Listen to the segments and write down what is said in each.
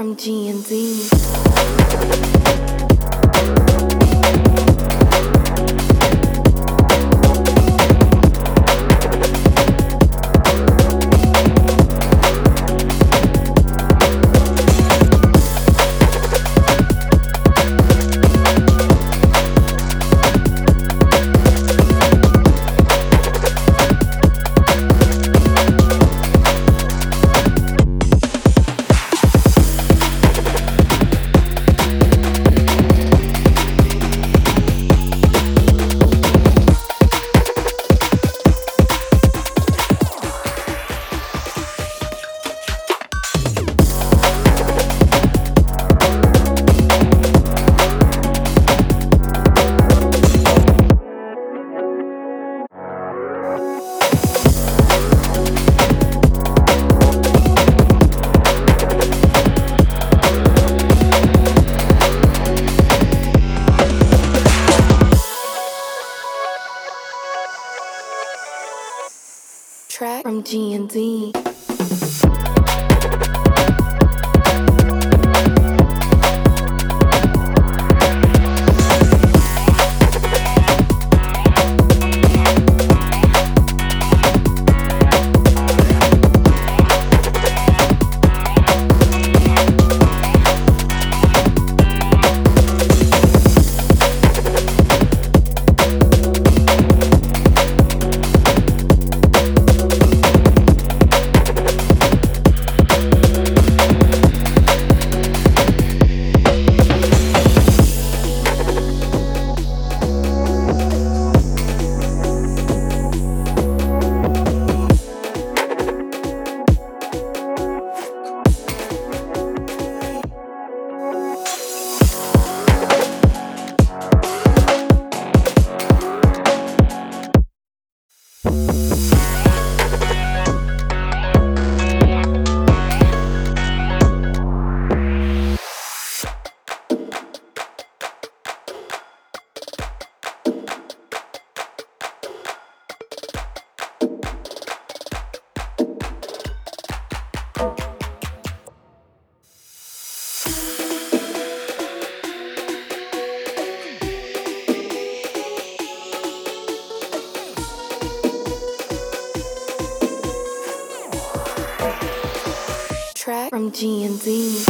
from G and Z. from G and Z. Track from G and Z.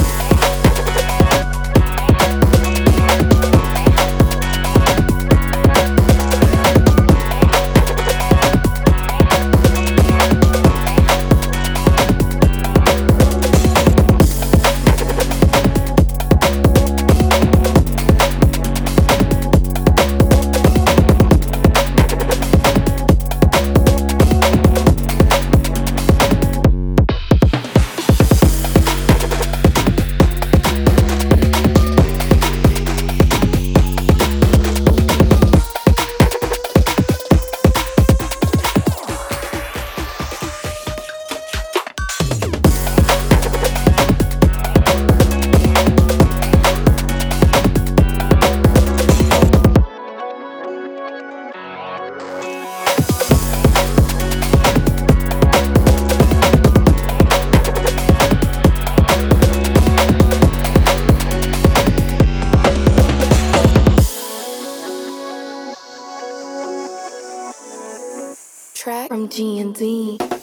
G and Z.